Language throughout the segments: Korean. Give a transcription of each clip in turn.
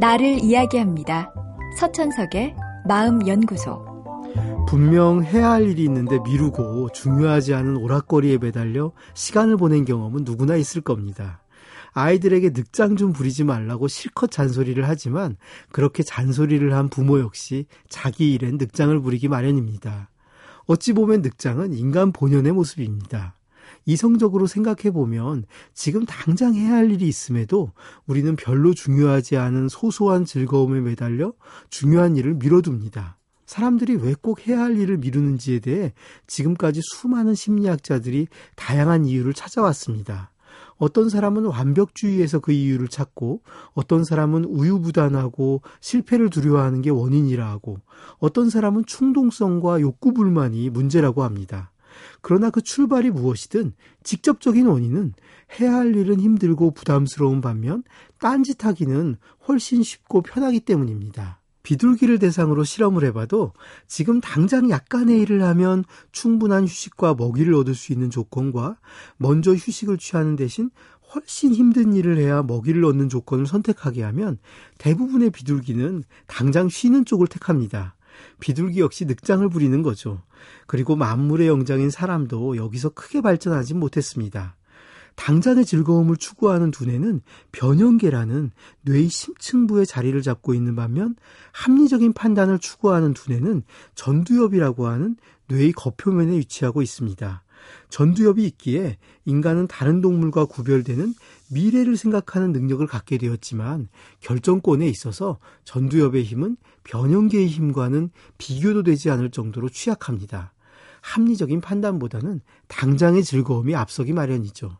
나를 이야기합니다. 서천석의 마음연구소. 분명 해야 할 일이 있는데 미루고 중요하지 않은 오락거리에 매달려 시간을 보낸 경험은 누구나 있을 겁니다. 아이들에게 늑장 좀 부리지 말라고 실컷 잔소리를 하지만 그렇게 잔소리를 한 부모 역시 자기 일엔 늑장을 부리기 마련입니다. 어찌 보면 늑장은 인간 본연의 모습입니다. 이성적으로 생각해 보면 지금 당장 해야 할 일이 있음에도 우리는 별로 중요하지 않은 소소한 즐거움에 매달려 중요한 일을 미뤄둡니다. 사람들이 왜 꼭 해야 할 일을 미루는지에 대해 지금까지 수많은 심리학자들이 다양한 이유를 찾아왔습니다. 어떤 사람은 완벽주의에서 그 이유를 찾고 어떤 사람은 우유부단하고 실패를 두려워하는 게 원인이라 하고 어떤 사람은 충동성과 욕구 불만이 문제라고 합니다. 그러나 그 출발이 무엇이든 직접적인 원인은 해야 할 일은 힘들고 부담스러운 반면 딴짓하기는 훨씬 쉽고 편하기 때문입니다. 비둘기를 대상으로 실험을 해봐도 지금 당장 약간의 일을 하면 충분한 휴식과 먹이를 얻을 수 있는 조건과 먼저 휴식을 취하는 대신 훨씬 힘든 일을 해야 먹이를 얻는 조건을 선택하게 하면 대부분의 비둘기는 당장 쉬는 쪽을 택합니다. 비둘기 역시 늑장을 부리는 거죠. 그리고 만물의 영장인 사람도 여기서 크게 발전하지 못했습니다. 당장의 즐거움을 추구하는 두뇌는 변형계라는 뇌의 심층부의 자리를 잡고 있는 반면 합리적인 판단을 추구하는 두뇌는 전두엽이라고 하는 뇌의 겉표면에 위치하고 있습니다. 전두엽이 있기에 인간은 다른 동물과 구별되는 미래를 생각하는 능력을 갖게 되었지만 결정권에 있어서 전두엽의 힘은 변형계의 힘과는 비교도 되지 않을 정도로 취약합니다. 합리적인 판단보다는 당장의 즐거움이 앞서기 마련이죠.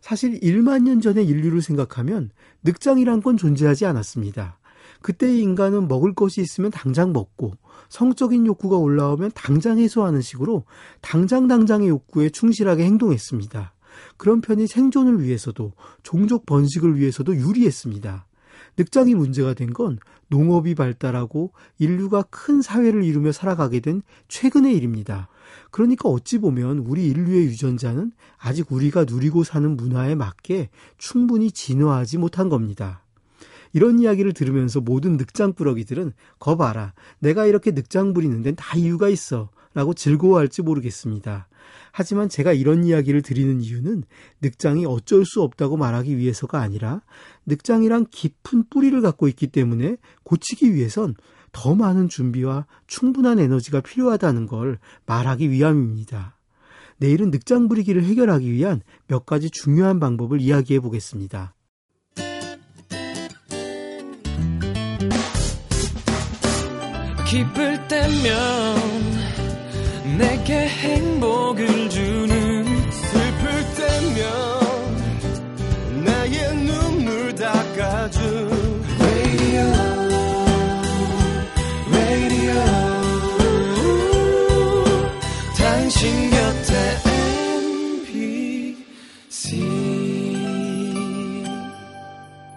사실 1만 년 전의 인류를 생각하면 늑장이란 건 존재하지 않았습니다. 그때의 인간은 먹을 것이 있으면 당장 먹고 성적인 욕구가 올라오면 당장 해소하는 식으로 당장 당장의 욕구에 충실하게 행동했습니다. 그런 편이 생존을 위해서도 종족 번식을 위해서도 유리했습니다. 늑장이 문제가 된 건 농업이 발달하고 인류가 큰 사회를 이루며 살아가게 된 최근의 일입니다. 그러니까 어찌 보면 우리 인류의 유전자는 아직 우리가 누리고 사는 문화에 맞게 충분히 진화하지 못한 겁니다. 이런 이야기를 들으면서 모든 늑장꾸러기들은 거 봐라. 내가 이렇게 늑장 부리는 데는 다 이유가 있어. 라고 즐거워할지 모르겠습니다. 하지만 제가 이런 이야기를 드리는 이유는 늑장이 어쩔 수 없다고 말하기 위해서가 아니라 늑장이란 깊은 뿌리를 갖고 있기 때문에 고치기 위해선 더 많은 준비와 충분한 에너지가 필요하다는 걸 말하기 위함입니다. 내일은 늑장 부리기를 해결하기 위한 몇 가지 중요한 방법을 이야기해 보겠습니다. 기쁠 때면 내게 행복을 주는